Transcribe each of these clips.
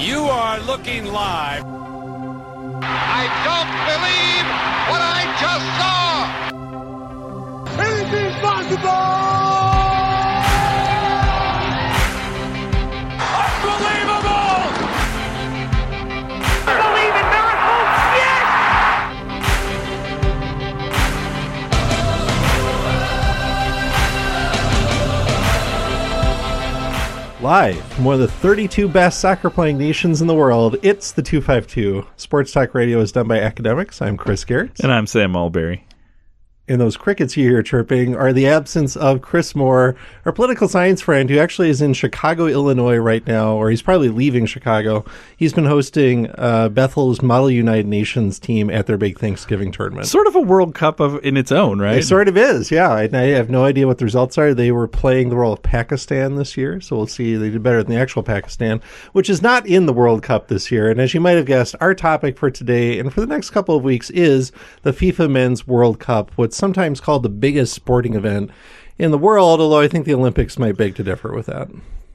You are looking live. I don't believe what I just Live from one of the 32 best soccer playing nations in the world, it's the 252. Sports Talk Radio is done by academics. I'm Chris Gehrz. And I'm Sam Mulberry. And those crickets you hear chirping are the absence of Chris Moore, our political science friend, who actually is in Chicago, Illinois right now, or he's probably leaving Chicago. He's been hosting uh, Bethel's Model United Nations team at their big Thanksgiving tournament. Sort of a World Cup of in its own, right? It sort of is, yeah. I, I have no idea what the results are. They were playing the role of Pakistan this year, so we'll see. They did better than the actual Pakistan, which is not in the World Cup this year. And as you might have guessed, our topic for today and for the next couple of weeks is the FIFA Men's World Cup, what's sometimes called the biggest sporting event in the world, although I think the Olympics might beg to differ with that.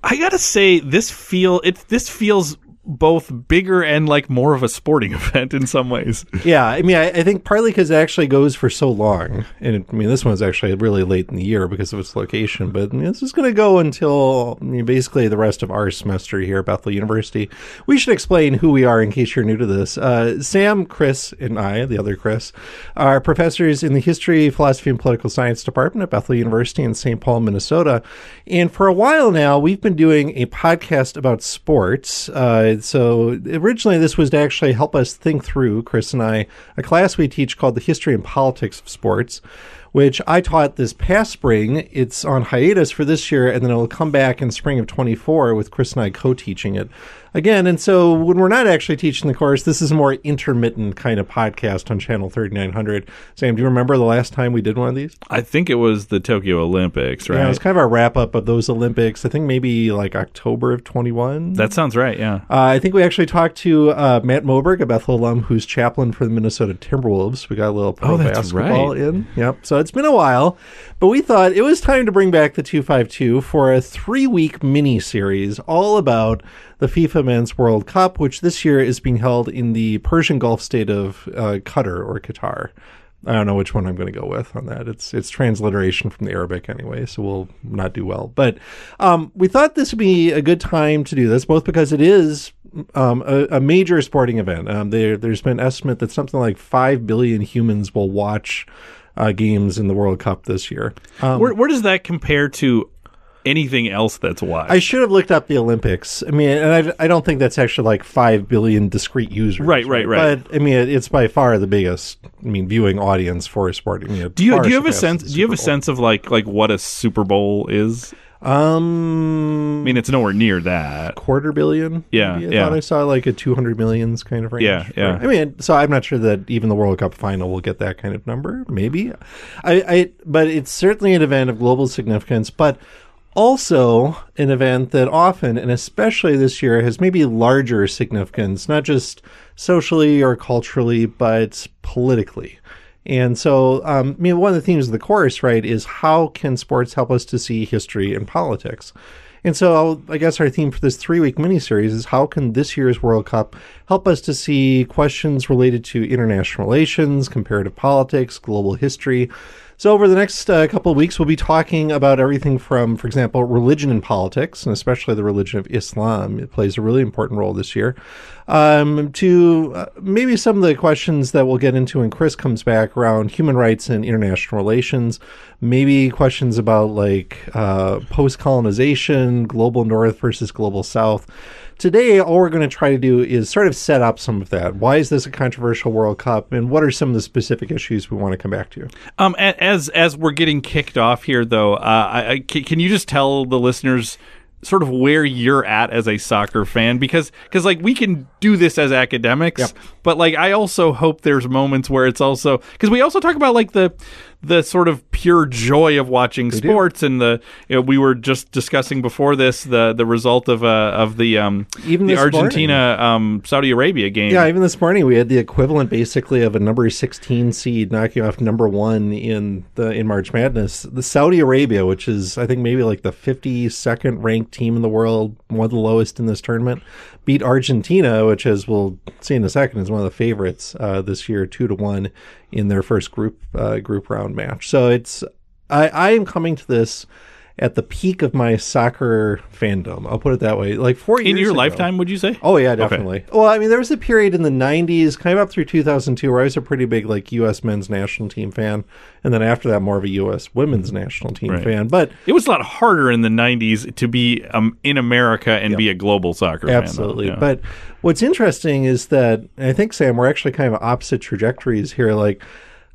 I gotta say, this feel it. This feels both bigger and like more of a sporting event in some ways. Yeah, I mean, I, I think partly because it actually goes for so long, and it, I mean, this one's actually really late in the year because of its location. But I mean, this is going to go until I mean, basically the rest of our semester here at Bethel University. We should explain who we are in case you're new to this. Uh, Sam, Chris, and I, the other Chris, are professors in the History, Philosophy, and Political Science Department at Bethel University in St. Paul, Minnesota. And for a while now, we've been doing a podcast about sports. Uh, so originally, this was to actually help us think through, Chris and I, a class we teach called the History and Politics of Sports, which I taught this past spring. It's on hiatus for this year, and then it'll come back in spring of 24 with Chris and I co teaching it again. And so when we're not actually teaching the course, this is a more intermittent kind of podcast on Channel 3900. Sam, do you remember the last time we did one of these? I think it was the Tokyo Olympics, right? Yeah, it was kind of a wrap up of those Olympics. I think maybe like October of 21. that sounds right. Yeah. Uh, I think we actually talked to uh, Matt Moberg, a Bethel alum who's chaplain for the Minnesota Timberwolves. We got a little pro Oh, that's basketball right. in. Yep. So it's been a while, but we thought it was time to bring back the 252 for a three week mini series all about the FIFA Men's World Cup, which this year is being held in the Persian Gulf state of uh, Qatar or Qatar. I don't know which one I'm going to go with on that. It's it's transliteration from the Arabic anyway, so we'll not do well. But um, we thought this would be a good time to do this, both because it is um, a, a major sporting event. Um, there, there's been an estimate that something like five billion humans will watch uh, games in the World Cup this year. Um, where where does that compare to anything else that's watched? I should have looked up the Olympics. I mean, and I, I don't think that's actually like five billion discrete users. Right, right, right. But I mean, it, it's by far the biggest. I mean, viewing audience for a sport. I mean, do you do you have a sense? Do you have a sense of like like what a Super Bowl is? Um, I mean, it's nowhere near that. quarter billion. Yeah, maybe? I yeah. thought I saw like a two hundred millions kind of range. Yeah, yeah. I mean, so I'm not sure that even the World Cup final will get that kind of number. Maybe, I, I but it's certainly an event of global significance, but also an event that often and especially this year has maybe larger significance, not just socially or culturally, but politically. And so, um, I mean, one of the themes of the course, right, is how can sports help us to see history and politics? And so, I guess our theme for this three week miniseries is how can this year's World Cup help us to see questions related to international relations, comparative politics, global history? So, over the next uh, couple of weeks, we'll be talking about everything from, for example, religion and politics, and especially the religion of Islam. It plays a really important role this year, um, to uh, maybe some of the questions that we'll get into when Chris comes back around human rights and international relations, maybe questions about like uh, post colonization, global north versus global south. Today, all we're going to try to do is sort of set up some of that. Why is this a controversial World Cup, and what are some of the specific issues we want to come back to? Um, as as we're getting kicked off here, though, uh, I, I, can, you just tell the listeners sort of where you're at as a soccer fan? Because because like we can do this as academics, Yep. but like I also hope there's moments where it's also because we also talk about like the the sort of pure joy of watching sports and the you know, we were just discussing before this the the result of uh, of the um Even the. Argentina um Saudi Arabia game. Yeah, even this morning we had the equivalent basically of a number 16 seed knocking off number 1 in the in March Madness. The Saudi Arabia, which is I think maybe like the 52nd ranked team in the world, one of the lowest in this tournament, beat Argentina, which as we'll see in a second is one of the favorites uh, this year 2 to 1 in their first group uh, group round match. So it's I I am coming to this at the peak of my soccer fandom. I'll put it that way. Like 4 years in your ago- lifetime, would you say? Oh yeah, definitely. Well, I mean, there was a period in the '90s, kind of up through 2002, where I was a pretty big like U.S. men's national team fan, and then after that, more of a U.S. women's national team Right. fan. But It was a lot harder in the '90s to be um, in America and be a global soccer fan. absolutely. Yeah. But what's interesting is that I think Sam, we're actually kind of opposite trajectories here. Like.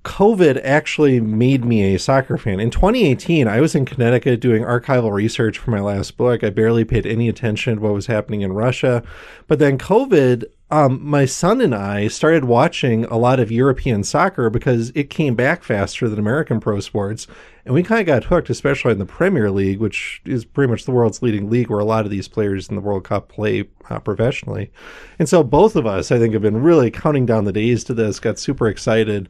COVID actually made me a soccer fan. In 2018, I was in Connecticut doing archival research for my last book. I barely paid any attention to what was happening in Russia. But then COVID, um, my son and I started watching a lot of European soccer because it came back faster than American pro sports. And we kind of got hooked, especially in the Premier League, which is pretty much the world's leading league where a lot of these players in the World Cup play uh, professionally. And so both of us, I think, have been really counting down the days to this, got super excited.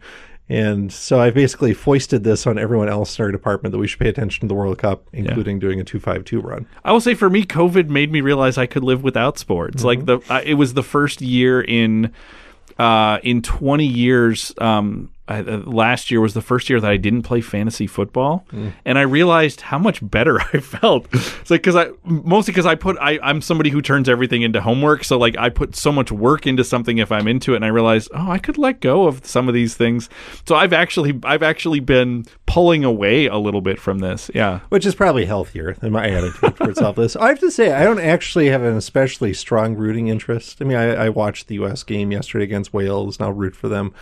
And so I've basically foisted this on everyone else in our department that we should pay attention to the World Cup, including doing a 252 run. I will say for me, COVID made me realize I could live without sports. Like the, I, it was the first year in, uh, in 20 years. Um, I, uh, last year was the first year that I didn't play fantasy football, and I realized how much better I felt. It's like because I mostly because I put I I'm somebody who turns everything into homework, so like I put so much work into something if I'm into it, and I realized oh I could let go of some of these things. So I've actually I've actually been pulling away a little bit from this. Yeah. which is probably healthier than my attitude towards all this. I have to say, I don't actually have an especially strong rooting interest. I mean, I, I watched the U.S. game yesterday against Wales. Now root for them.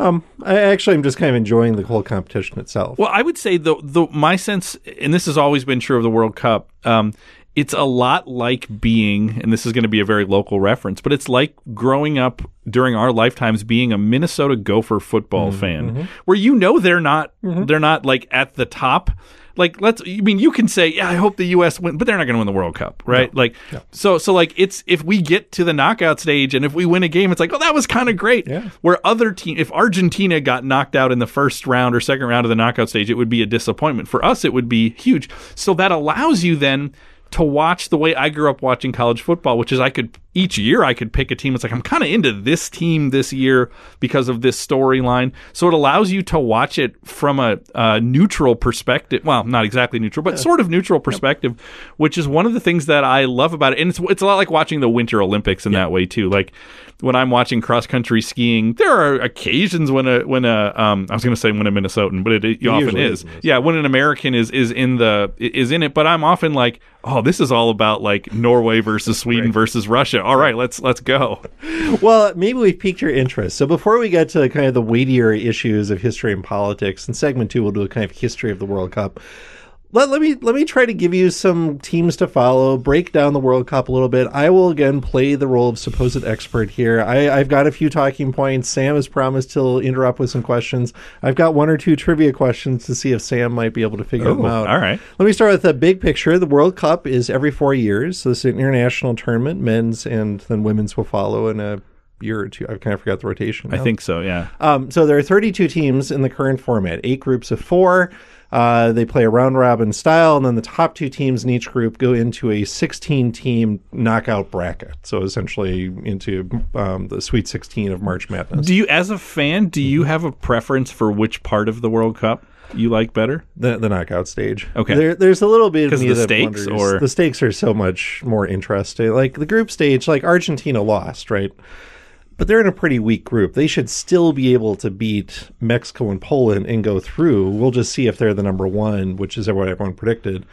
Um, I actually am just kind of enjoying the whole competition itself. Well, I would say the the my sense, and this has always been true of the World Cup. Um, it's a lot like being, and this is going to be a very local reference, but it's like growing up during our lifetimes being a Minnesota Gopher football fan, where you know they're not they're not like at the top. Like let's, I mean, you can say, yeah, I hope the U.S. win, but they're not going to win the World Cup, right? Like, so so like it's if we get to the knockout stage and if we win a game, it's like, oh, that was kind of great. Yeah. Where other team, if Argentina got knocked out in the first round or second round of the knockout stage, it would be a disappointment. For us, it would be huge. So that allows you then to watch the way I grew up watching college football, which is I could each year I could pick a team. It's like I'm kind of into this team this year because of this storyline. So it allows you to watch it from a, uh neutral perspective. Well, not exactly neutral, but sort of neutral perspective, which is one of the things that I love about it. And it's it's a lot like watching the Winter Olympics in that way too. Like when I'm watching cross country skiing, there are occasions when a when a um I was going to say when a Minnesotan, but it, it often is. is Yeah, when an American is is in the is in it, but I'm often like, oh, this is all about like Norway versus Sweden versus Russia. All right, let's let's go. Well, maybe we've piqued your interest. So before we get to kind of the weightier issues of history and politics, in segment two we'll do a kind of history of the World Cup. Let, let me let me try to give you some teams to follow, break down the World Cup a little bit. I will again play the role of supposed expert here. I, I've got a few talking points. Sam has promised he'll interrupt with some questions. I've got one or two trivia questions to see if Sam might be able to figure them out. all right. Let me start with the big picture. The World Cup is every four years, so it's an international tournament. Men's and then women's will follow in a year or two. I kind of forgot the rotation. I think so. Yeah. Um, so there are 32 teams in the current format, eight groups of four. Uh, they play a round robin style, and then the top two teams in each group go into a 16 team knockout bracket. So essentially into um, the Sweet 16 of March Madness. Do you, as a fan, do you have a preference for which part of the World Cup you like better? the, the knockout stage. Okay. There, there's a little bit of me the that stakes, wonders- or- the stakes are so much more interesting. Like the group stage, like Argentina lost, right? But they're in a pretty weak group. They should still be able to beat Mexico and Poland and go through. We'll just see if they're the number one, which is what everyone predicted.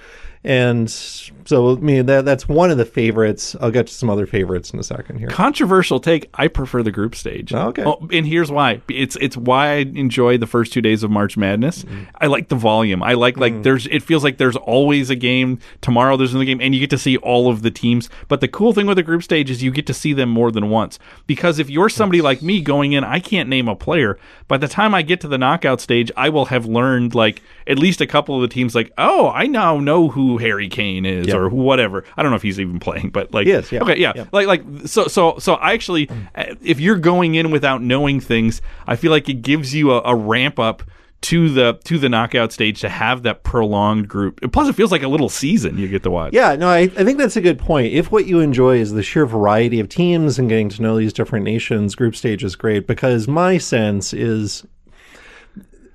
And so, I mean, that that's one of the favorites. I'll get to some other favorites in a second here. Controversial take. I prefer the group stage. Oh, okay. Oh, and here's why. It's it's why I enjoy the first two days of March Madness. Mm-hmm. I like the volume. I like like there's. It feels like there's always a game. Tomorrow there's another game, and you get to see all of the teams. But the cool thing with the group stage is you get to see them more than once. Because if you're somebody like me going in, I can't name a player. By the time I get to the knockout stage, I will have learned like at least a couple of the teams. Like, oh, I now know who Harry Kane is, Yeah. or whatever. I don't know if he's even playing, but like, He is, yeah. okay, yeah, Yeah. like like so so so I actually uh, if you're going in without knowing things i feel like it gives you a, a ramp up to the to the knockout stage to have that prolonged group plus it feels like a little season you get to watch Yeah, no, I, I think that's a good point. If what you enjoy is the sheer variety of teams and getting to know these different nations, group stage is great because my sense is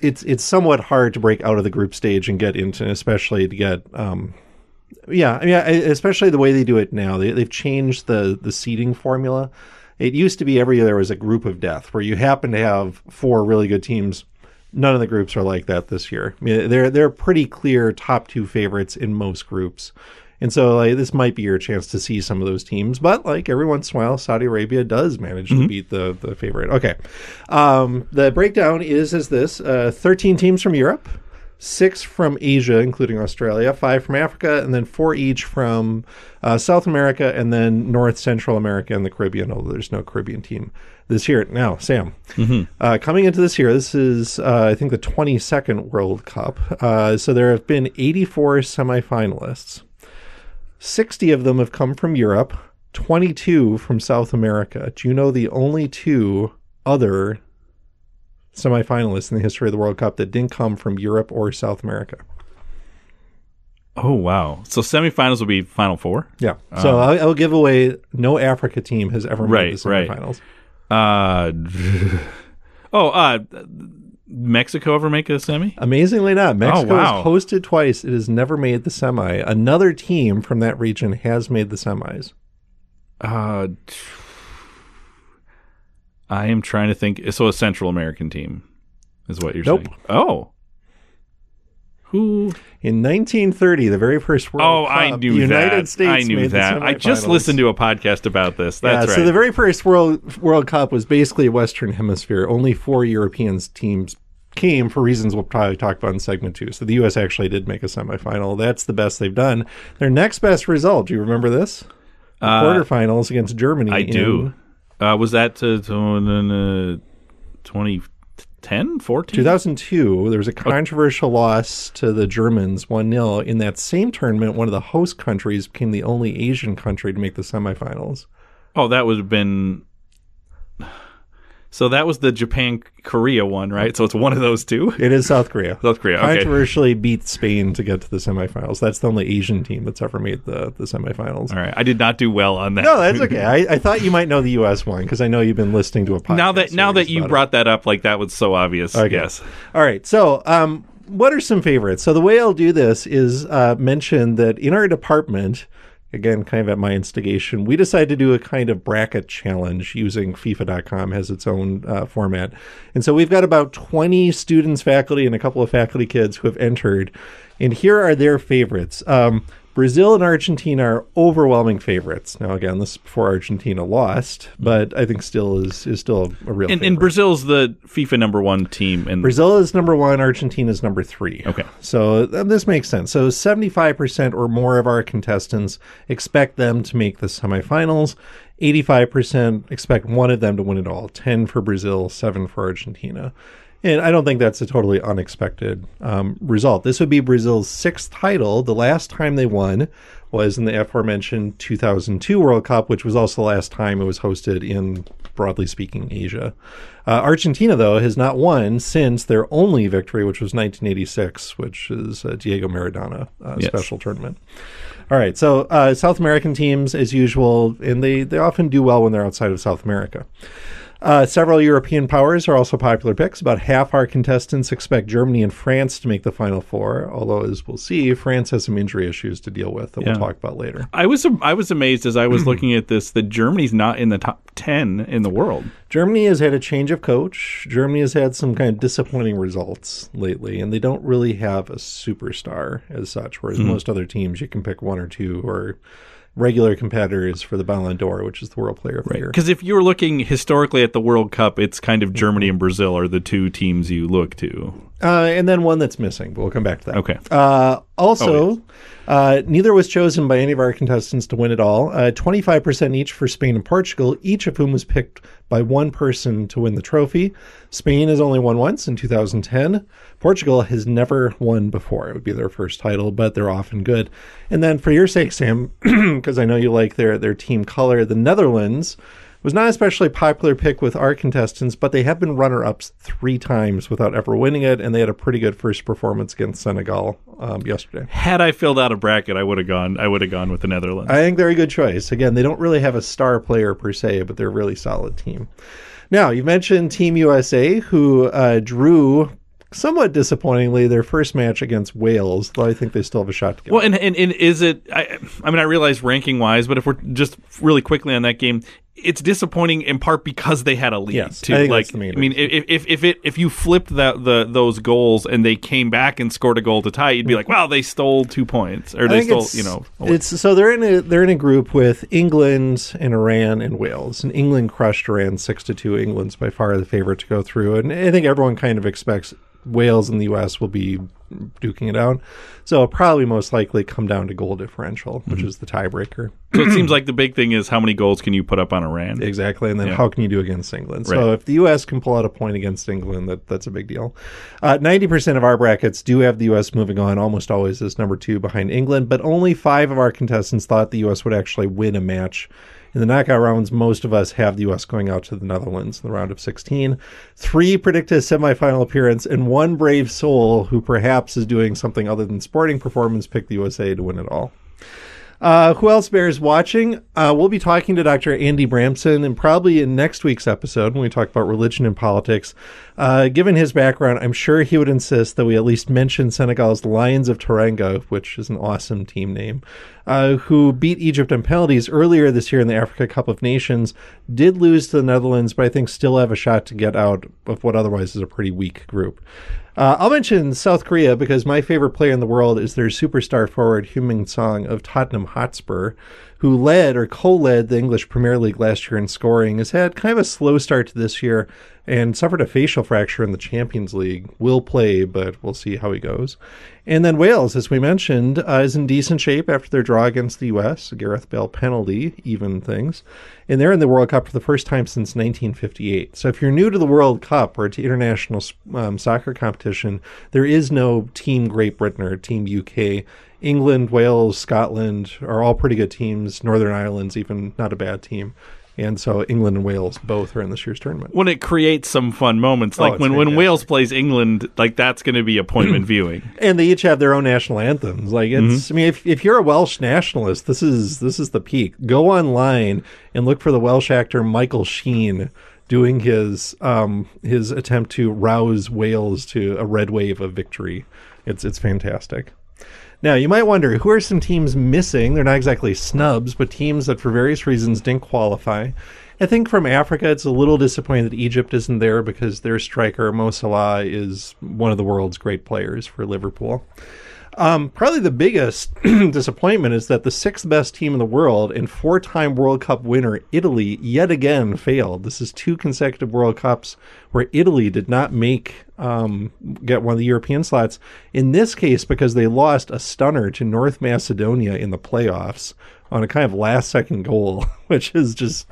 it's it's somewhat hard to break out of the group stage and get into, especially to get. Um, yeah, I mean, especially the way they do it now. They, they've changed the the seeding formula. It used to be every year there was a group of death where you happen to have four really good teams. None of the groups are like that this year. I mean, they're they're pretty clear top two favorites in most groups. And so like, this might be your chance to see some of those teams. But like every once in a while, Saudi Arabia does manage to beat the, the favorite. Okay. Um, the breakdown is as this uh, 13 teams from Europe, six from Asia, including Australia, five from Africa, and then four each from uh, South America, and then North Central America and the Caribbean, although there's no Caribbean team this year. Now, Sam, uh, coming into this year, this is, uh, I think, the 22nd World Cup. Uh, so there have been 84 semifinalists. 60 of them have come from Europe, 22 from South America. Do you know the only two other semifinalists in the history of the World Cup that didn't come from Europe or South America? oh wow so semifinals will be final four Yeah. So I'll, I'll give away no Africa team has ever made Right, the right. semifinals. uh oh uh mexico ever make a semi Amazingly not. Mexico Oh, wow. has hosted twice. It has never made the semi. Another team from that region has made the semis. uh i am trying to think so a central american team is what you're Nope. saying oh who In 1930, the very first World Oh, Cup, I knew the United that. States I knew that. I just listened to a podcast about this. That's yeah, right. so the very first World World Cup was basically a Western Hemisphere. Only four European teams came for reasons we'll probably talk about in segment two. So the U.S. actually did make a semifinal. That's the best they've done. Their next best result. Do you remember this? The quarterfinals against Germany. Uh, I do. Uh, was that to, to uh, 2010, 14? 2002, there was a controversial loss to the Germans 1 0. In that same tournament, one of the host countries became the only Asian country to make the semifinals. Oh, that would have been. So that was the Japan Korea one, right? So it's one of those two. It is South Korea. South Korea. Okay. Controversially beat Spain to get to the semifinals. That's the only Asian team that's ever made the, the semifinals. All right. I did not do well on that. No, that's okay. I, I thought you might know the U.S. one because I know you've been listening to a podcast. now that now that you about it. brought that up, like that was so obvious. Okay. Yes. All right. So, um, what are some favorites? So, the way I'll do this is uh, mention that in our department, again, kind of at my instigation, we decided to do a kind of bracket challenge using FIFA.com has its own uh, format. And so we've got about 20 students, faculty, and a couple of faculty kids who have entered. And here are their favorites. Um, Brazil and Argentina are overwhelming favorites. Now, again, this is before Argentina lost, but I think still is is still a real. And, and Brazil's the FIFA number one team, and Brazil is number one. Argentina is number three. Okay. So th- this makes sense. So 75% or more of our contestants expect them to make the semifinals. 85% expect one of them to win it all. 10 for Brazil, 7 for Argentina. And I don't think that's a totally unexpected um, result. This would be Brazil's sixth title. The last time they won was in the aforementioned 2002 World Cup, which was also the last time it was hosted in, broadly speaking, Asia. Uh, Argentina, though, has not won since their only victory, which was 1986, which is uh, Diego Maradona uh, Yes. special tournament. All right, so uh, South American teams, as usual, and they, they often do well when they're outside of South America. Uh, several European powers are also popular picks. About half our contestants expect Germany and France to make the final four, although, as we'll see, France has some injury issues to deal with that Yeah. we'll talk about later. I was I was amazed as I was looking at this that Germany's not in the top ten in the world. Germany has had a change of coach. Germany has had some kind of disappointing results lately, and they don't really have a superstar as such. Whereas most other teams, you can pick one or two or regular competitors for the Ballon d'Or, which is the World Player of the Year. Because if you're looking historically at the World Cup, it's kind of Germany mm-hmm. and Brazil are the two teams you look to. Uh, and then one that's missing, but we'll come back to that. Okay. Uh, also, Oh, yes. uh, neither was chosen by any of our contestants to win it all. Uh, 25% each for Spain and Portugal, each of whom was picked by one person to win the trophy. Spain has only won once in 2010. Portugal has never won before. It would be their first title, but they're often good. And then for your sake, Sam, because I know you like their, their team color, the Netherlands was not especially popular pick with our contestants, but they have been runner-ups three times without ever winning it, and they had a pretty good first performance against Senegal um, yesterday. Had I filled out a bracket, I would have gone. I would have gone with the Netherlands. I think they're a good choice. Again, they don't really have a star player per se, but they're a really solid team. Now, you mentioned Team USA, who uh, drew somewhat disappointingly their first match against Wales, though I think they still have a shot to get. Well, and, and, and is it? I, I mean, I realize ranking wise, but if we're just really quickly on that game, it's disappointing in part because they had a lead. Yes, too. I think like, that's the main I mean, if, if if it if you flipped that the those goals and they came back and scored a goal to tie, you'd be like, wow, they stole two points or I they stole, you know. It's so they're in a they're in a group with England and Iran and Wales, and England crushed Iran six to two. England's by far the favorite to go through, and I think everyone kind of expects Wales and the U.S. will be duking it out. So it'll probably most likely come down to goal differential, which Mm-hmm. is the tiebreaker. so it seems like the big thing is how many goals can you put up on Iran? Exactly, and then Yeah. how can you do against England? So if the U.S. can pull out a point against England, that that's a big deal. Uh, Ninety percent of our brackets do have the U.S. moving on, almost always as number two behind England, but only five of our contestants thought the U.S. would actually win a match. In the knockout rounds, most of us have the U.S. going out to the Netherlands in the round of 16. Three predict a semifinal appearance, and one brave soul who perhaps is doing something other than sporting performance picked the USA to win it all. Uh, who else bears watching? Uh, we'll be talking to Dr. Andy Bramsen and probably in next week's episode when we talk about religion and politics. Uh, given his background, I'm sure he would insist that we at least mention Senegal's Lions of Teranga, which is an awesome team name, uh, who beat Egypt on penalties earlier this year in the Africa Cup of Nations, did lose to the Netherlands, but I think still have a shot to get out of what otherwise is a pretty weak group. Uh, I'll mention South Korea because my favorite player in the world is their superstar forward Heung-min Son of Tottenham Hotspur, who led or co-led the English Premier League last year in scoring. Has had kind of a slow start to this year and suffered a facial fracture in the Champions League. Will play, but we'll see how he goes. And then Wales, as we mentioned, uh, is in decent shape after their draw against the U.S. Gareth Bale penalty, even things. And they're in the World Cup for the first time since 1958. So if you're new to the World Cup or to international um, soccer competition, there is no Team Great Britain or Team UK. England, Wales, Scotland are all pretty good teams. Northern Ireland's even not a bad team. And so England and Wales both are in this year's tournament. when it creates some fun moments, like Oh, when, when. Wales plays England, like that's going to be appointment viewing. and they each have their own national anthems. Like it's, I mean, if, if you're a Welsh nationalist, this is this is the peak. Go online and look for the Welsh actor Michael Sheen doing his um his attempt to rouse Wales to a red wave of victory. It's it's fantastic. Now, you might wonder who are some teams missing? They're not exactly snubs, but teams that for various reasons didn't qualify. I think from Africa, it's a little disappointing that Egypt isn't there because their striker, Mo Salah, is one of the world's great players for Liverpool. Um, probably the biggest disappointment is that the sixth best team in the world and four time World Cup winner, Italy, yet again failed. This is two consecutive World Cups where Italy did not make um, get one of the European slots. In this case, because they lost a stunner to North Macedonia in the playoffs on a kind of last second goal, which is just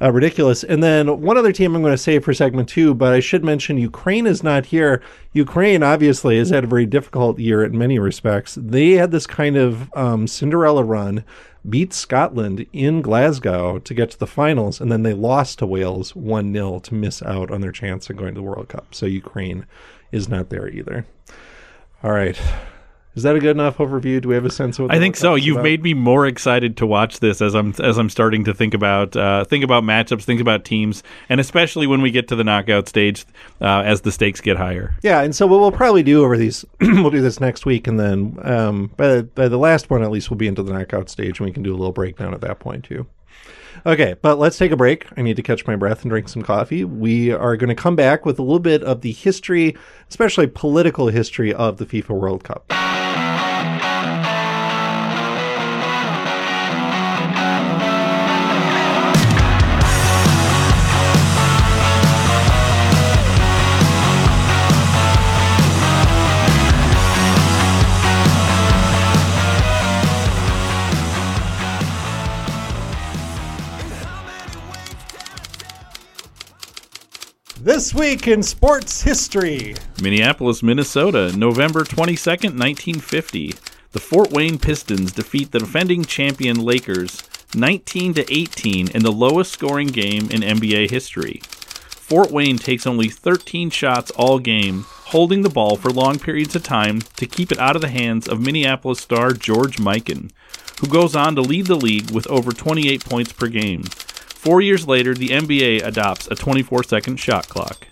uh, ridiculous. And then one other team I'm going to save for segment two, but I should mention Ukraine is not here. Ukraine obviously has had a very difficult year in many respects. They had this kind of um, Cinderella run, beat Scotland in Glasgow to get to the finals, and then they lost to Wales 1 0 to miss out on their chance of going to the World Cup. So Ukraine is not there either. All right. Is that a good enough overview? Do we have a sense of? What I think so. You've about? made me more excited to watch this as I'm as I'm starting to think about uh, think about matchups, think about teams, and especially when we get to the knockout stage uh, as the stakes get higher. Yeah, and so what we'll probably do over these, we'll do this next week, and then um, by, by the last one at least, we'll be into the knockout stage, and we can do a little breakdown at that point too. Okay, but let's take a break. I need to catch my breath and drink some coffee. We are going to come back with a little bit of the history, especially political history of the FIFA World Cup. This week in sports history. Minneapolis, Minnesota, November 22nd, 1950. The Fort Wayne Pistons defeat the defending champion Lakers 19 to 18 in the lowest scoring game in NBA history. Fort Wayne takes only 13 shots all game, holding the ball for long periods of time to keep it out of the hands of Minneapolis star George Mikan, who goes on to lead the league with over 28 points per game. Four years later, the NBA adopts a 24 second shot clock.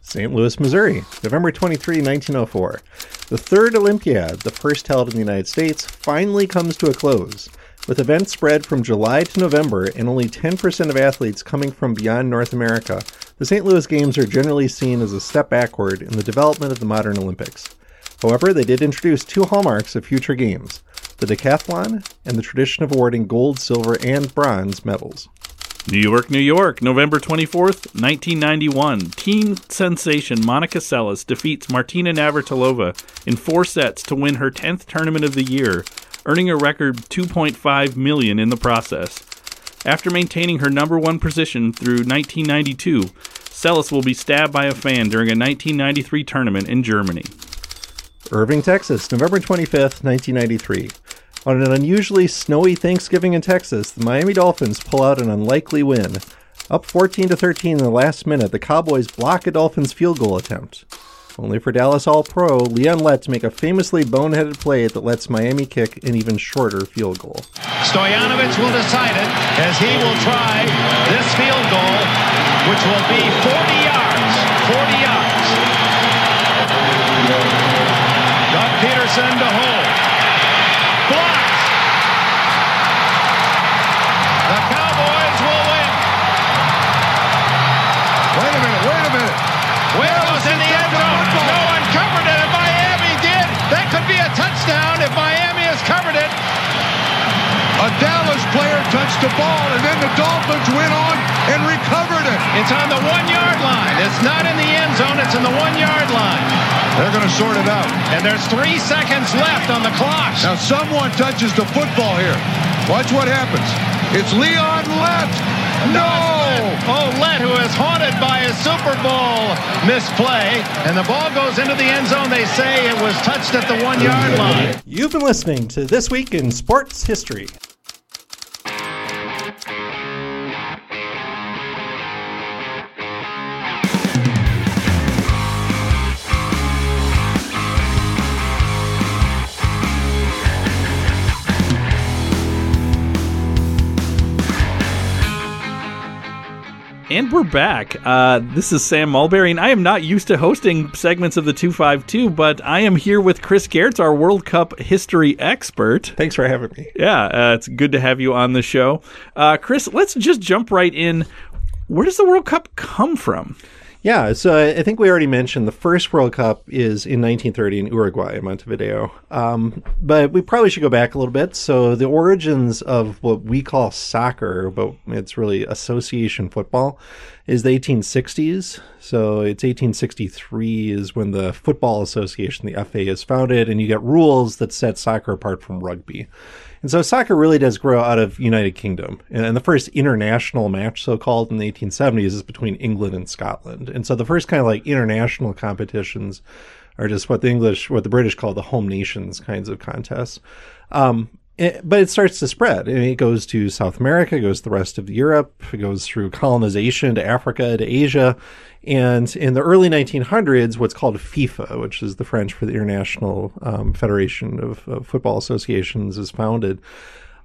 St. Louis, Missouri, November 23, 1904. The third Olympiad, the first held in the United States, finally comes to a close. With events spread from July to November and only 10% of athletes coming from beyond North America, the St. Louis Games are generally seen as a step backward in the development of the modern Olympics. However, they did introduce two hallmarks of future games the decathlon and the tradition of awarding gold, silver, and bronze medals. New York, New York, November 24th, 1991. Teen sensation Monica Seles defeats Martina Navratilova in four sets to win her 10th tournament of the year, earning a record 2.5 million in the process. After maintaining her number 1 position through 1992, Seles will be stabbed by a fan during a 1993 tournament in Germany. Irving, Texas, November 25th, 1993. On an unusually snowy Thanksgiving in Texas, the Miami Dolphins pull out an unlikely win. Up 14 to 13 in the last minute, the Cowboys block a Dolphins field goal attempt. Only for Dallas All Pro Leon Lett to make a famously boneheaded play that lets Miami kick an even shorter field goal. Stoyanovich will decide it as he will try this field goal, which will be 40 yards. 40 yards. Doug Pederson to hold. Player touched the ball, and then the Dolphins went on and recovered it. It's on the one yard line. It's not in the end zone. It's in the one yard line. They're going to sort it out. And there's three seconds left on the clock. Now someone touches the football here. Watch what happens. It's Leon Lett. No! Oh, Lett, who is haunted by a Super Bowl misplay, and the ball goes into the end zone. They say it was touched at the one yard line. You've been listening to This Week in Sports History. And we're back. Uh, this is Sam Mulberry, and I am not used to hosting segments of the 252, but I am here with Chris Gehrz, our World Cup history expert. Thanks for having me. Yeah, uh, it's good to have you on the show. Uh, Chris, let's just jump right in. Where does the World Cup come from? Yeah, so I- think we already mentioned the first World Cup is in 1930 in Uruguay, Montevideo. Um, but we probably should go back a little bit. So the origins of what we call soccer, but it's really association football, is the 1860s. So it's 1863 is when the Football Association, the FA, is founded, and you get rules that set soccer apart from rugby. And so soccer really does grow out of United Kingdom. And the first international match, so called in the 1870s, is between England and Scotland. And so the first kind of like international competitions are just what the English, what the British call the home nations kinds of contests. Um, it- but it starts to spread. I mean, it goes to South America, it goes to the rest of Europe, it goes through colonization to Africa, to Asia. And in the early 1900s, what's called FIFA, which is the French for the International um, Federation of, of Football Associations, is founded.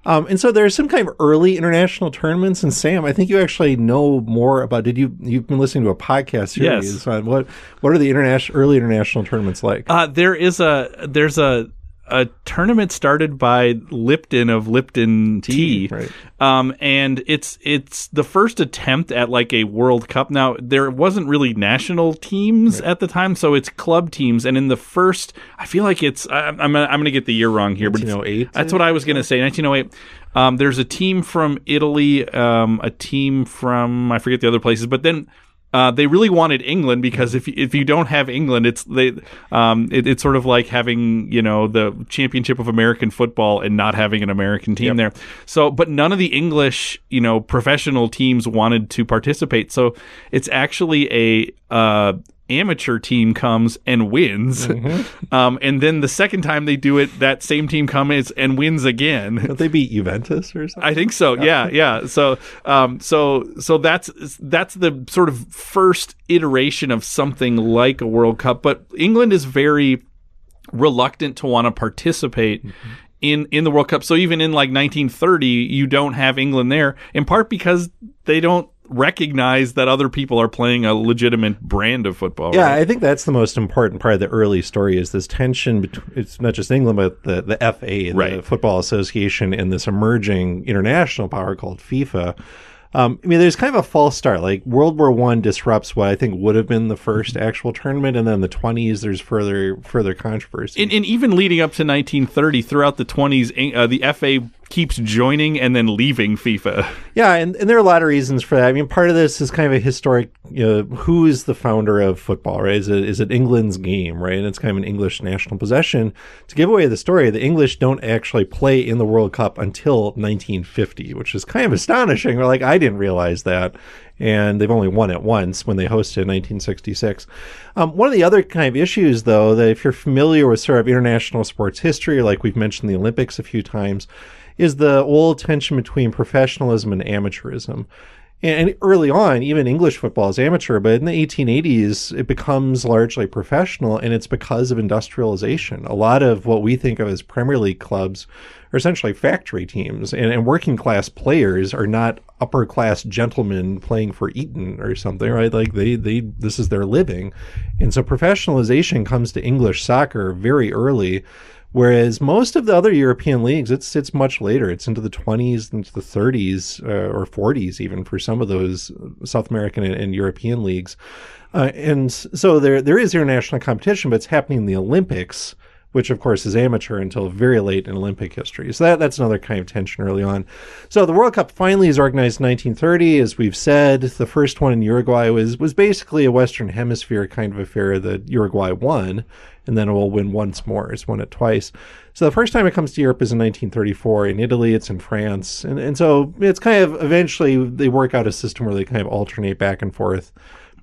Um, and so there's some kind of early international tournaments. And Sam, I think you actually know more about. Did you you've been listening to a podcast series Yes. on what what are the international early international tournaments like? Uh, there is a there's a a tournament started by Lipton of Lipton Tea, right. um, and it's it's the first attempt at like a World Cup. Now there wasn't really national teams at the time, so it's club teams. And in the first, I feel like it's I, I'm gonna- I'm going to get the year wrong here, but it's- 1908? That's what I was going to say. 1908. Um, there's a team from Italy, um, a team from I forget the other places, but then uh, they really wanted England because if if you don't have England, it's they um, it, it's sort of like having you know the championship of American football and not having an American team there. So, but none of the English you know professional teams wanted to participate. So it's actually a uh, amateur team comes and wins, um, and then the second time they do it, that same team comes and wins again. Don't they beat Juventus or something? I think so. Yeah, yeah. So, um, so, so that's that's the sort of first iteration of something like a World Cup. But England is very reluctant to want to participate. In, in the World Cup, so even in like 1930, you don't have England there, in part because they don't recognize that other people are playing a legitimate brand of football. Yeah, right? I think that's the most important part of the early story is this tension between it's not just England but the the FA, the Right. Football Association, and this emerging international power called FIFA. Um, I mean, there's kind of a false start. Like World War One disrupts what I think would have been the first actual tournament, and then the 20s there's further further controversy. and, and even leading up to 1930, throughout the 20s, uh, the FA keeps joining and then leaving FIFA. Yeah, and, and there are a lot of reasons for that. I mean, part of this is kind of a historic, you know, who is the founder of football, right? Is it, is it England's game, right? And it's kind of an English national possession. To give away the story, the English don't actually play in the World Cup until 1950, which is kind of astonishing. We're like, I didn't realize that. And they've only won it once when they hosted in 1966. Um, one of the other kind of issues, though, that if you're familiar with sort of international sports history, like we've mentioned the Olympics a few times, is the old tension between professionalism and amateurism. And early on, even English football is amateur, but in the 1880s, it becomes largely professional, and it's because of industrialization. A lot of what we think of as Premier League clubs are essentially factory teams, and, and working class players are not upper class gentlemen playing for Eton or something, right? Like they, they, this is their living. And so professionalization comes to English soccer very early. Whereas most of the other European leagues, it's it's much later. It's into the 20s, into the 30s, uh, or 40s, even for some of those South American and, and European leagues. Uh, and so there there is international competition, but it's happening in the Olympics, which of course is amateur until very late in Olympic history. So that that's another kind of tension early on. So the World Cup finally is organized in 1930, as we've said. The first one in Uruguay was was basically a Western Hemisphere kind of affair that Uruguay won and then it will win once more. It's won it twice. So the first time it comes to Europe is in 1934. In Italy, it's in France, and and so it's kind of eventually they work out a system where they kind of alternate back and forth,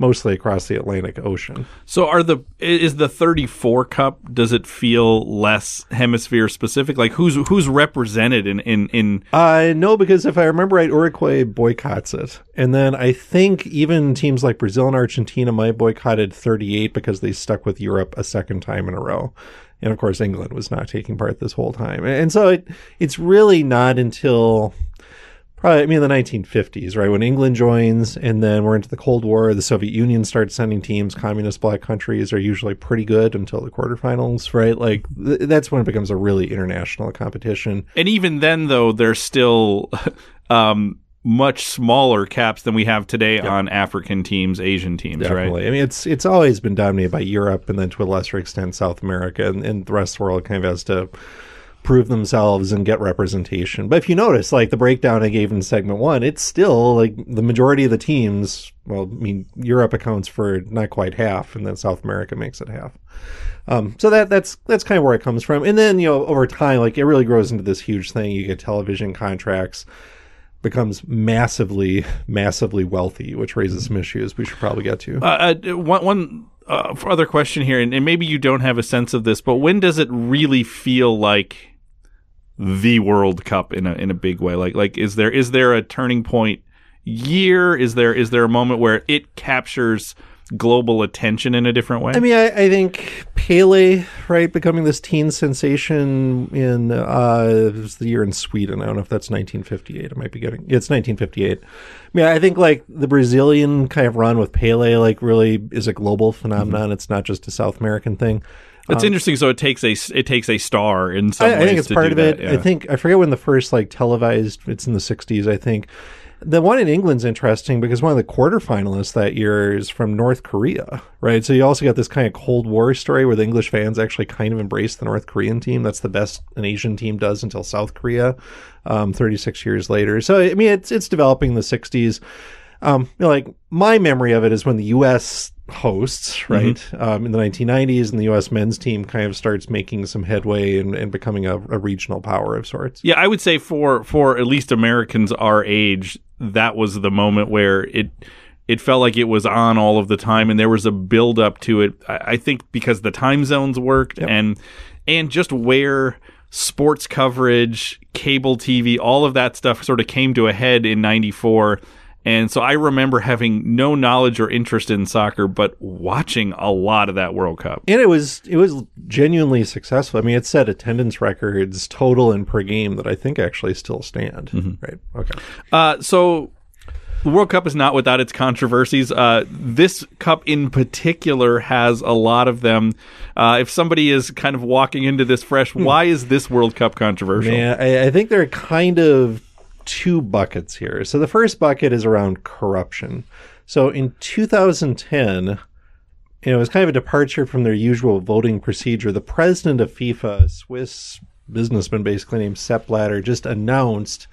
mostly across the Atlantic Ocean. So are the is the 34 cup does it feel less hemisphere specific like who's who's represented in in in Uh, no, because if I remember right, Uruguay boycotts it. And then I think even teams like Brazil and Argentina might boycotted 38 because they stuck with Europe a second time in a row. And of course, England was not taking part this whole time. And so it, it's really not until probably, I mean, the 1950s, right? When England joins and then we're into the Cold War, the Soviet Union starts sending teams. Communist bloc countries are usually pretty good until the quarterfinals, right? Like th- that's when it becomes a really international competition. and even then though there's still um much smaller caps than we have today on African teams, Asian teams, right? I mean, it's it's always been dominated by Europe and then to a lesser extent South America, and, and the rest of the world kind of has to prove themselves and get representation. But if you notice, like the breakdown I gave in segment one, it's still like the majority of the teams. Well, I mean, Europe accounts for not quite half, and then South America makes it half. Um, so that that's that's kind of where it comes from. And then you know over time, like it really grows into this huge thing. You get television contracts becomes massively massively wealthy which raises some issues we should probably get to Uh, uh, one one uh, other question here, and, and maybe you don't have a sense of this, but when does it really feel like the World Cup in a in a big way? Like like is there is there a turning point year? Is there is there a moment where it captures global attention in a different way? I mean, I, I think Pele, right, becoming this teen sensation in uh, was the year in Sweden. I don't know if that's 1958. I might be getting it's 1958. I mean, I think like the Brazilian kind of run with Pele, like really is a global phenomenon. Mm-hmm. It's not just a South American thing. It's interesting. So it takes a it takes a star in some I, I think it's to part of it. that, I think I forget when the first like televised. It's in the '60s, I think. The one in England's interesting because one of the quarterfinalists that year is from North Korea, right? So you also got this kind of Cold War story where the English fans actually kind of embrace the North Korean team. That's the best an Asian team does until South Korea, um, 36 years later. So I mean, it's it's developing in the '60s. Um, you know, like my memory of it is when the U.S. hosts, right, um, in the 1990s, and the U.S. men's team kind of starts making some headway and, and becoming a, a regional power of sorts. Yeah, I would say for for at least Americans our age, that was the moment where it it felt like it was on all of the time, and there was a build up to it. I, I think because the time zones worked and and just where sports coverage, cable TV, all of that stuff sort of came to a head in '94. And so I remember having no knowledge or interest in soccer, but watching a lot of that World Cup. And it was it was genuinely successful. I mean, it set attendance records total and per game that I think actually still stand. Right? Okay. Uh, so the World Cup is not without its controversies. Uh, this cup in particular has a lot of them. Uh, if somebody is kind of walking into this fresh, why is this World Cup controversial? Man, I, I think there are kind of two buckets here. So the first bucket is around corruption. So in 2010, you know, it was kind of a departure from their usual voting procedure. The president of FIFA, Swiss businessman basically named Sepp Blatter, just announced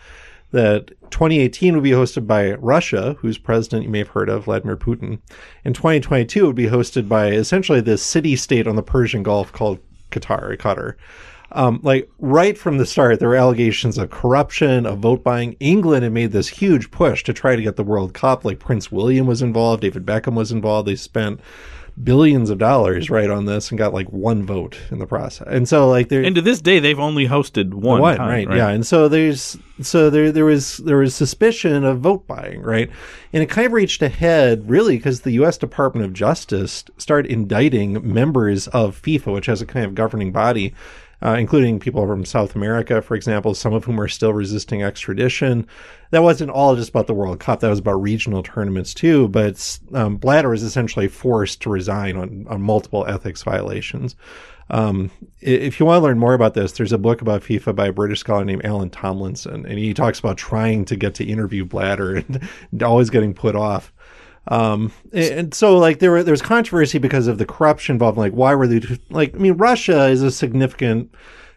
that 2018 would be hosted by Russia, whose president you may have heard of, Vladimir Putin, and 2022 would be hosted by essentially this city state on the Persian Gulf called Qatar, Qatar. Um, like right from the start, there were allegations of corruption, of vote buying. England had made this huge push to try to get the World Cup. Like Prince William was involved, David Beckham was involved. They spent billions of dollars right on this and got like one vote in the process. And so like there And to this day, they've only hosted one, one, time, right, Yeah, and so there's so there there was there was suspicion of vote buying, right, and it kind of reached a head really because the U.S. Department of Justice started indicting members of FIFA, which has a kind of governing body. Uh, including people from South America, for example, some of whom are still resisting extradition. That wasn't all just about the World Cup. That was about regional tournaments too. But um, Blatter was essentially forced to resign on, on multiple ethics violations. Um, if you want to learn more about this, there's a book about FIFA by a British scholar named Alan Tomlinson, and he talks about trying to get to interview Blatter and always getting put off. Um, and, so like there were there was controversy because of the corruption involved. Like why were they like? I mean, Russia is a significant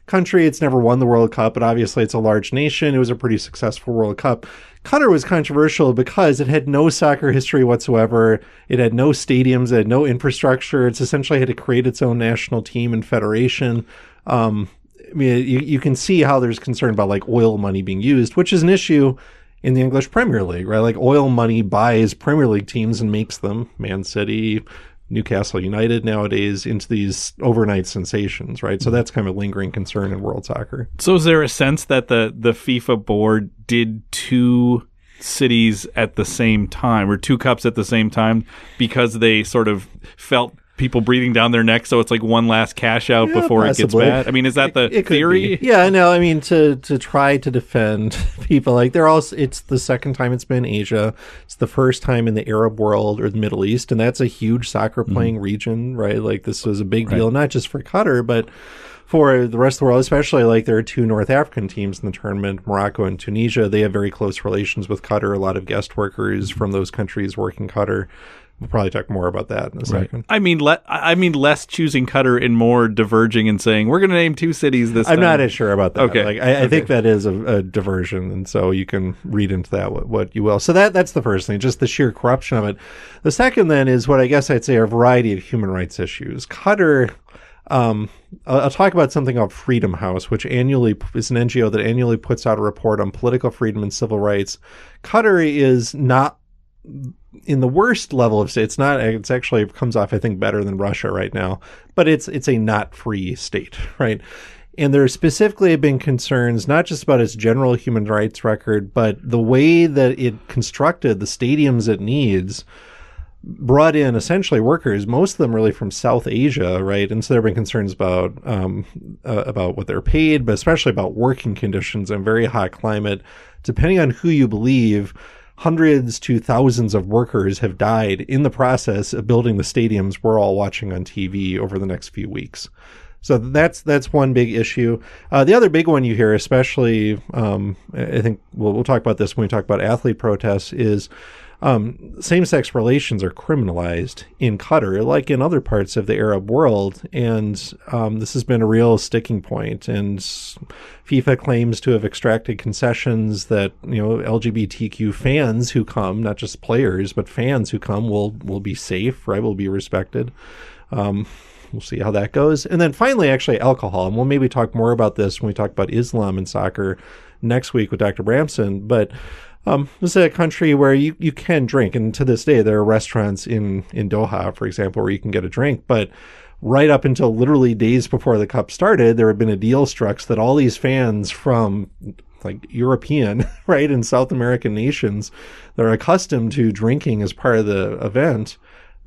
country. It's never won the World Cup, but obviously it's a large nation. It was a pretty successful World Cup. Qatar was controversial because it had no soccer history whatsoever. It had no stadiums. It had no infrastructure. It's essentially had to create its own national team and federation. Um, I mean, you, you can see how there's concern about like oil money being used, which is an issue in the English Premier League, right? Like oil money buys Premier League teams and makes them Man City, Newcastle United nowadays into these overnight sensations, right? So that's kind of a lingering concern in world soccer. So is there a sense that the the FIFA board did two cities at the same time or two cups at the same time because they sort of felt people breathing down their neck so it's like one last cash out Yeah, before it gets bad? I mean, is that the It could theory? Yeah, no, I mean to to try to defend people like they're all. it's the second time it's been Asia. It's the first time in the Arab world or the Middle East, and that's a huge soccer mm-hmm. playing region, right? Like this was a big deal, not just for Qatar, but for the rest of the world, especially like there are two North African teams in the tournament, Morocco and Tunisia. They have very close relations with Qatar. A lot of guest workers mm-hmm. from those countries work in Qatar. We'll probably talk more about that in a second. I mean, le- I mean, less choosing Qatar and more diverging and saying we're going to name two cities this I'm time. not as sure about that. Okay. Like, I, I think that is a, a diversion, and so you can read into that what, what you will. So that that's the first thing, just the sheer corruption of it. The second then is what I guess I'd say are a variety of human rights issues. Qatar. Um, I'll, I'll talk about something called Freedom House, which annually is an NGO that annually puts out a report on political freedom and civil rights. Qatar is not in the worst level of state. It's not. It's actually comes off, I think, better than Russia right now. But it's it's a not free state, right? And there specifically have been concerns not just about its general human rights record, but the way that it constructed the stadiums it needs brought in essentially workers, most of them really from South Asia, right? And so there have been concerns about um, uh, about what they're paid, but especially about working conditions and very hot climate. Depending on who you believe, hundreds to thousands of workers have died in the process of building the stadiums we're all watching on TV over the next few weeks. So that's that's one big issue. Uh, the other big one you hear, especially, um, I think we'll, we'll talk about this when we talk about athlete protests, is um, same-sex relations are criminalized in Qatar, like in other parts of the Arab world, and um, this has been a real sticking point. And FIFA claims to have extracted concessions that you know LGBTQ fans who come, not just players, but fans who come, will will be safe, right? Will be respected. Um, we'll see how that goes. And then finally, actually, alcohol. And we'll maybe talk more about this when we talk about Islam and soccer next week with Dr. Bramsen. But um, this is a country where you, you can drink, and to this day, there are restaurants in, in Doha, for example, where you can get a drink. But right up until literally days before the cup started, there had been a deal struck that all these fans from like European, right, and South American nations that are accustomed to drinking as part of the event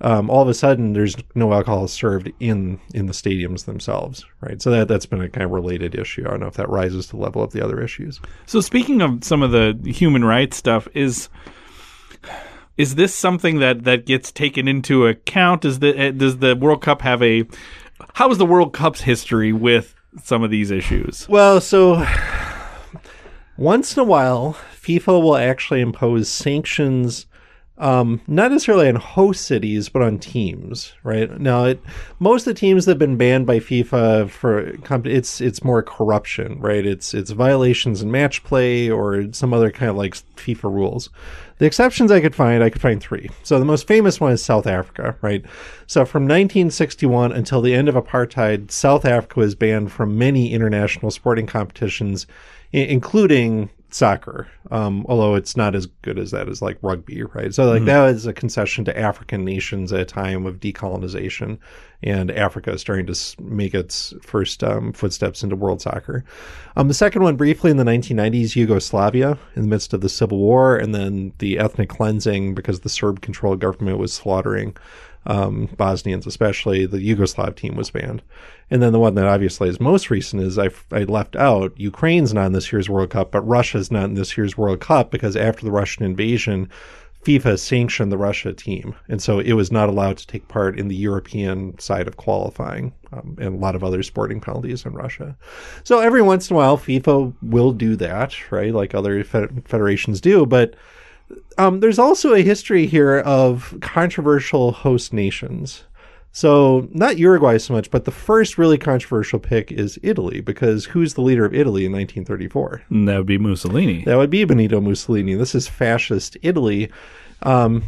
um, all of a sudden there's no alcohol served in in the stadiums themselves, right? So that that's been a kind of related issue. I don't know if that rises to the level of the other issues. So speaking of some of the human rights stuff, is is this something that that gets taken into account? Is the eh, does the World Cup have a how is the World Cup's history with some of these issues? Well, so once in a while, FIFA will actually impose sanctions um, not necessarily on host cities, but on teams. Right now, it, most of the teams that have been banned by FIFA for it's it's more corruption. Right, it's it's violations in match play or some other kind of like FIFA rules. The exceptions I could find, I could find three. So the most famous one is South Africa. Right, so from 1961 until the end of apartheid, South Africa was banned from many international sporting competitions, including soccer, um, although it's not as good as that as like rugby, right? So like mm-hmm. that was a concession to African nations at a time of decolonization, and Africa is starting to make its first um, footsteps into world soccer. Um, the second one, briefly in the 1990s, Yugoslavia, in the midst of the civil war, and then the ethnic cleansing because the Serb-controlled government was slaughtering um, Bosnians, especially the Yugoslav team was banned. And then the one that obviously is most recent is I, I left out Ukraine's not in this year's World Cup, but Russia's not in this year's World Cup because after the Russian invasion, FIFA sanctioned the Russia team. And so it was not allowed to take part in the European side of qualifying um, and a lot of other sporting penalties in Russia. So every once in a while, FIFA will do that, right? Like other federations do. But um, there's also a history here of controversial host nations. So, not Uruguay so much, but the first really controversial pick is Italy, because who's the leader of Italy in 1934? That would be Mussolini. That would be Benito Mussolini. This is fascist Italy. Um,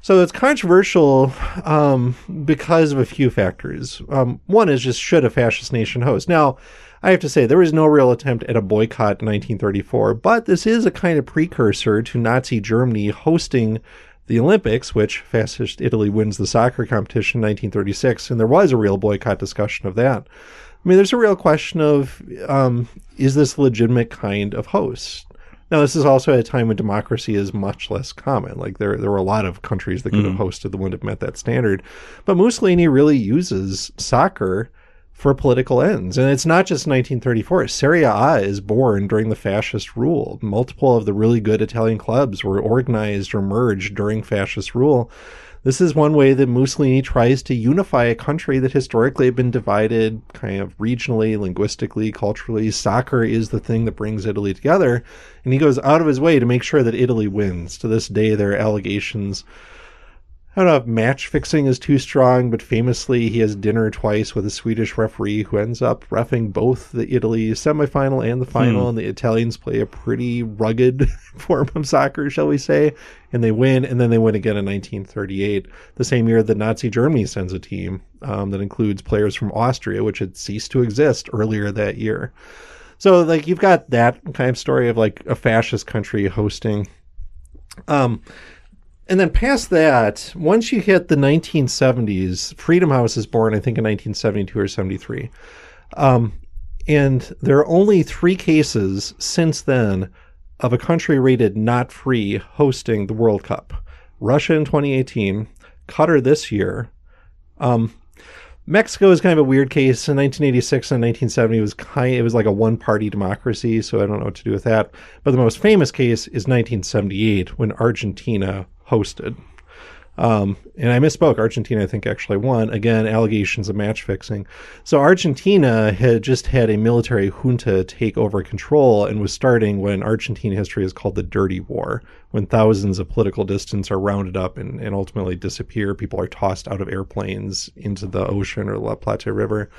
so it's controversial um, because of a few factors. Um, one is just should a fascist nation host? Now, I have to say, there was no real attempt at a boycott in 1934, but this is a kind of precursor to Nazi Germany hosting the Olympics, which fascist Italy wins the soccer competition in 1936, and there was a real boycott discussion of that. I mean, there's a real question of um, is this a legitimate kind of host? Now, this is also at a time when democracy is much less common. Like there, there were a lot of countries that could mm. have hosted that wouldn't have met that standard. But Mussolini really uses soccer for political ends. And it's not just 1934. Serie A is born during the fascist rule. Multiple of the really good Italian clubs were organized or merged during fascist rule. This is one way that Mussolini tries to unify a country that historically had been divided kind of regionally, linguistically, culturally. Soccer is the thing that brings Italy together. And he goes out of his way to make sure that Italy wins. To this day, there are allegations I don't know if match fixing is too strong, but famously he has dinner twice with a Swedish referee who ends up refing both the Italy semifinal and the final. Hmm. And the Italians play a pretty rugged form of soccer, shall we say, and they win. And then they win again in 1938, the same year that Nazi Germany sends a team um, that includes players from Austria, which had ceased to exist earlier that year. So, like, you've got that kind of story of like a fascist country hosting. Um, and then past that, once you hit the 1970s, Freedom House is born, I think, in 1972 or 73. Um, and there are only three cases since then of a country rated not free hosting the World Cup Russia in 2018, Qatar this year. Um, Mexico is kind of a weird case. In 1986 and 1970, it was kind. It was like a one-party democracy, so I don't know what to do with that. But the most famous case is 1978 when Argentina hosted. Um, and I misspoke. Argentina, I think, actually won. Again, allegations of match fixing. So Argentina had just had a military junta take over control and was starting what Argentine history is called the Dirty War, when thousands of political dissidents are rounded up and, and ultimately disappear. People are tossed out of airplanes into the ocean or La Plata River.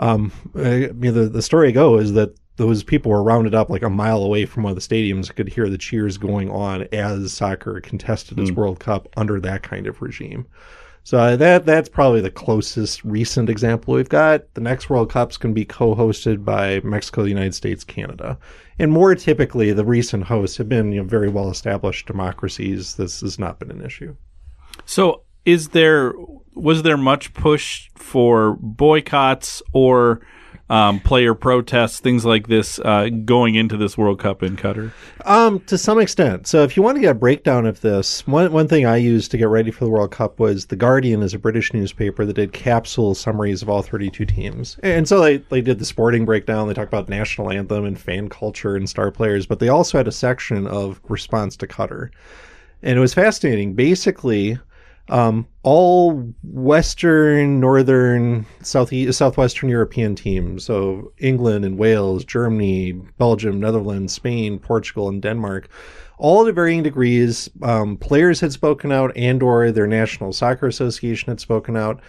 Um, I mean, the, the story goes that those people were rounded up like a mile away from one of the stadiums, could hear the cheers going on as soccer contested its World Cup under that kind of regime. So uh, that that's probably the closest recent example we've got. The next World Cup's to be co-hosted by Mexico, the United States, Canada, and more typically, the recent hosts have been you know, very well established democracies. This has not been an issue. So, is there was there much push for boycotts or um, player protests, things like this, uh, going into this World Cup in Qatar? Um, to some extent. So, if you want to get a breakdown of this, one one thing I used to get ready for the World Cup was the Guardian is a British newspaper that did capsule summaries of all 32 teams, and so they they did the sporting breakdown. They talked about national anthem and fan culture and star players, but they also had a section of response to Qatar, and it was fascinating. Basically. Um, all Western, Northern, Southeast, Southwestern European teams, so England and Wales, Germany, Belgium, Netherlands, Spain, Portugal, and Denmark, all to varying degrees. Um, players had spoken out, and/or their national soccer association had spoken out.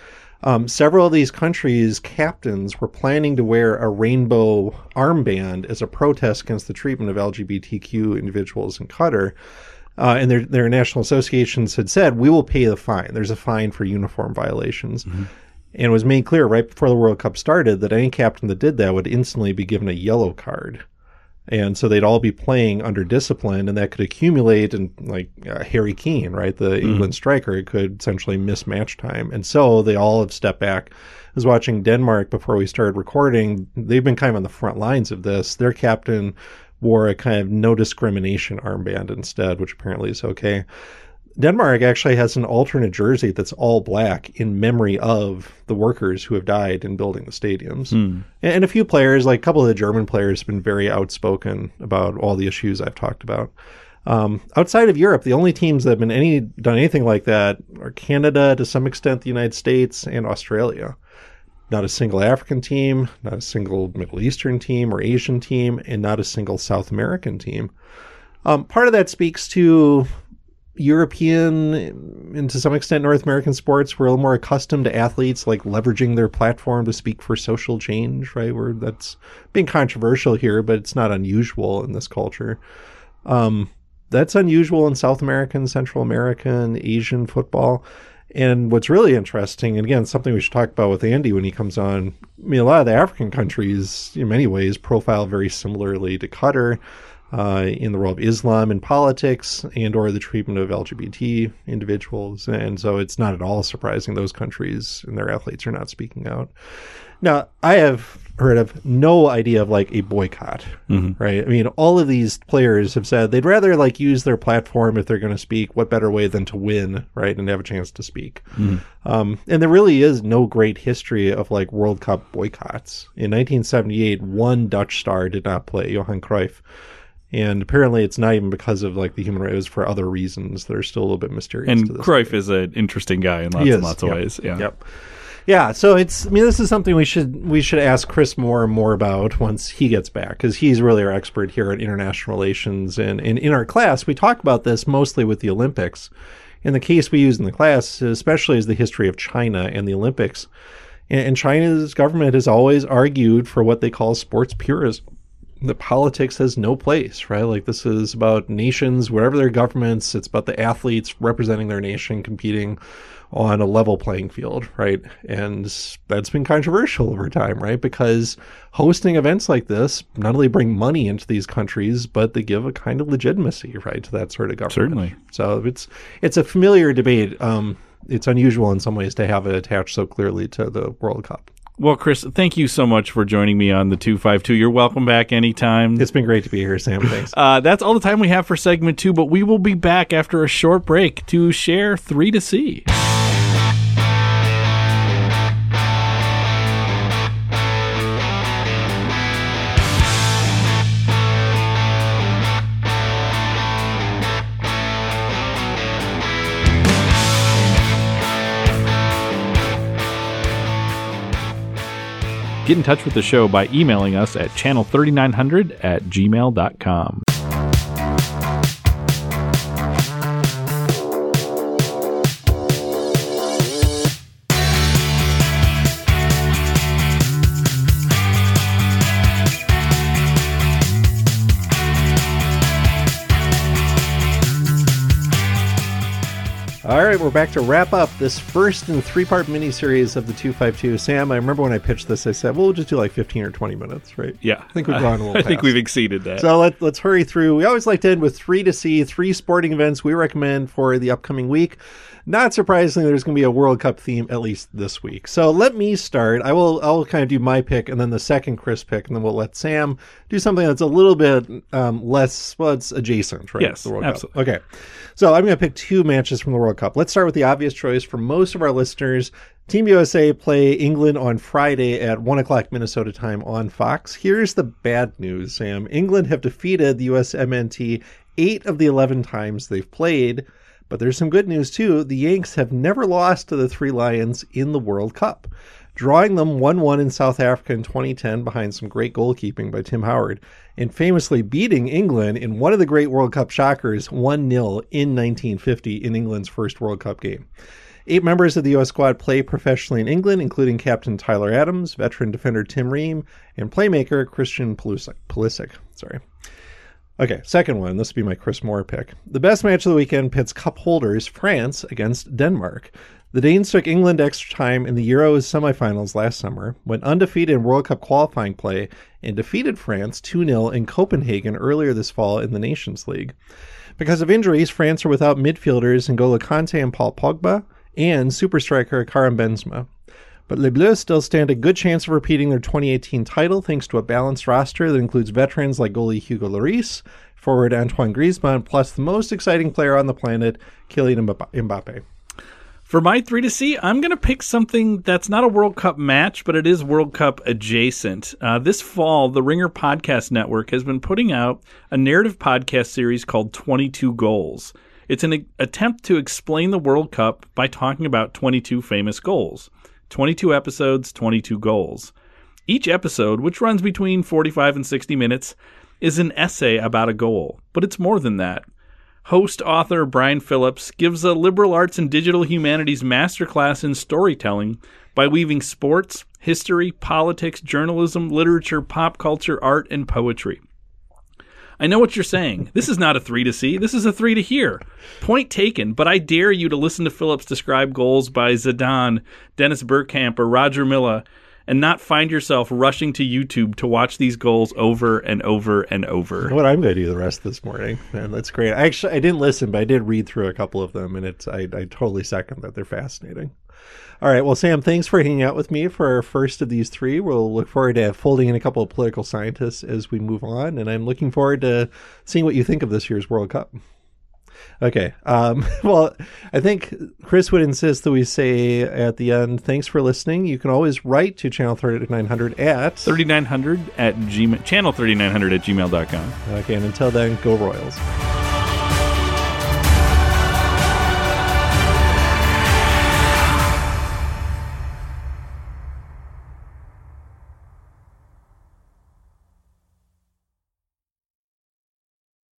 Um, several of these countries' captains were planning to wear a rainbow armband as a protest against the treatment of LGBTQ individuals in Qatar. Uh, and their their national associations had said we will pay the fine. There's a fine for uniform violations, and it was made clear right before the World Cup started that any captain that did that would instantly be given a yellow card, and so they'd all be playing under discipline, and that could accumulate. And like uh, Harry Kane, right, the England striker, could essentially miss match time, and so they all have stepped back. I was watching Denmark before we started recording. They've been kind of on the front lines of this. Their captain wore a kind of no discrimination armband instead, which apparently is okay. Denmark actually has an alternate jersey that's all black in memory of the workers who have died in building the stadiums. And, and a few players, like a couple of the German players, have been very outspoken about all the issues I've talked about. Um, outside of Europe, the only teams that have been any done anything like that are Canada, to some extent, the United States, and Australia not a single African team, not a single Middle Eastern team or Asian team, and not a single South American team. Um, part of that speaks to European and to some extent North American sports. We're a little more accustomed to athletes like leveraging their platform to speak for social change, right? Where that's being controversial here, but it's not unusual in this culture. Um, that's unusual in South American, Central American, Asian football. And what's really interesting, and again, something we should talk about with Andy when he comes on. I mean, a lot of the African countries, in many ways, profile very similarly to Qatar uh, in the role of Islam in politics and/or the treatment of LGBT individuals. And so, it's not at all surprising those countries and their athletes are not speaking out. Now, I have heard of no idea of like a boycott, right? I mean, all of these players have said they'd rather like use their platform if they're going to speak. What better way than to win, right, and have a chance to speak? Um, and there really is no great history of like World Cup boycotts. In 1978, one Dutch star did not play, Johan Cruyff. And apparently, it's not even because of like the human rights; it was for other reasons that are still a little bit mysterious. And to this Cruyff is an interesting guy in lots He and lots of yep. ways. Yeah. Yep. Yeah, so it's I mean this is something we should we should ask Chris more and more about once he gets back because he's really our expert here at international relations and, and in our class we talk about this mostly with the Olympics. And the case we use in the class especially is the history of China and the Olympics. And, and China's government has always argued for what they call sports purism. That politics has no place, right? Like this is about nations, whatever their governments, it's about the athletes representing their nation competing on a level playing field, right? And that's been controversial over time, right? Because hosting events like this not only bring money into these countries, but they give a kind of legitimacy, right, to that sort of government. Certainly. So it's it's a familiar debate. Um, it's unusual in some ways to have it attached so clearly to the World Cup. Well, Chris, thank you so much for joining me on the 252. You're welcome back anytime. It's been great to be here, Sam. Thanks. Uh, that's all the time we have for segment two, but we will be back after a short break to share three to see. Get in touch with the show by emailing us at channel3900 at gmail.com. All right, we're back to wrap up this first and three part miniseries of the 252. Sam, I remember when I pitched this, I said, well, we'll just do like 15 or 20 minutes, right? Yeah. I think we've gone a little I think we've exceeded that. So let, let's hurry through. We always like to end with three to see, three sporting events we recommend for the upcoming week. Not surprisingly, there's going to be a World Cup theme at least this week. So let me start. I will I'll kind of do my pick and then the second Chris pick, and then we'll let Sam do something that's a little bit um, less, well, it's adjacent, right? Yes, the World absolutely. Cup. Okay. So I'm going to pick two matches from the World Cup. Let's start with the obvious choice for most of our listeners. Team USA play England on Friday at 1 o'clock Minnesota time on Fox. Here's the bad news, Sam. England have defeated the USMNT eight of the 11 times they've played. But there's some good news too. The Yanks have never lost to the Three Lions in the World Cup, drawing them 1 1 in South Africa in 2010 behind some great goalkeeping by Tim Howard, and famously beating England in one of the great World Cup shockers 1 0 in 1950 in England's first World Cup game. Eight members of the U.S. squad play professionally in England, including Captain Tyler Adams, veteran defender Tim Ream, and playmaker Christian Pulisic. Pulisic sorry. Okay, second one. This will be my Chris Moore pick. The best match of the weekend pits cup holders France against Denmark. The Danes took England extra time in the Euros semifinals last summer, went undefeated in World Cup qualifying play, and defeated France 2 0 in Copenhagen earlier this fall in the Nations League. Because of injuries, France are without midfielders N'Golo Kante and Paul Pogba, and super striker Karim Benzema. But Les Bleus still stand a good chance of repeating their 2018 title thanks to a balanced roster that includes veterans like goalie Hugo Lloris, forward Antoine Griezmann, plus the most exciting player on the planet, Kylian Mbapp- Mbappe. For my three to see, I'm going to pick something that's not a World Cup match, but it is World Cup adjacent. Uh, this fall, the Ringer Podcast Network has been putting out a narrative podcast series called 22 Goals. It's an attempt to explain the World Cup by talking about 22 famous goals. 22 episodes, 22 goals. Each episode, which runs between 45 and 60 minutes, is an essay about a goal, but it's more than that. Host author Brian Phillips gives a liberal arts and digital humanities masterclass in storytelling by weaving sports, history, politics, journalism, literature, pop culture, art, and poetry. I know what you're saying. This is not a three to see. This is a three to hear. Point taken, but I dare you to listen to Phillips describe goals by Zidane, Dennis Bergkamp, or Roger Milla and not find yourself rushing to YouTube to watch these goals over and over and over. What I'm going to do the rest of this morning, man, that's great. I actually I didn't listen, but I did read through a couple of them, and it's I, I totally second that they're fascinating. All right, well, Sam, thanks for hanging out with me for our first of these three. We'll look forward to folding in a couple of political scientists as we move on, and I'm looking forward to seeing what you think of this year's World Cup. Okay. Um, well, I think Chris would insist that we say at the end, thanks for listening. You can always write to channel 3900 at 3900 at gmail, channel 3900 at gmail.com. Okay, and until then, go Royals.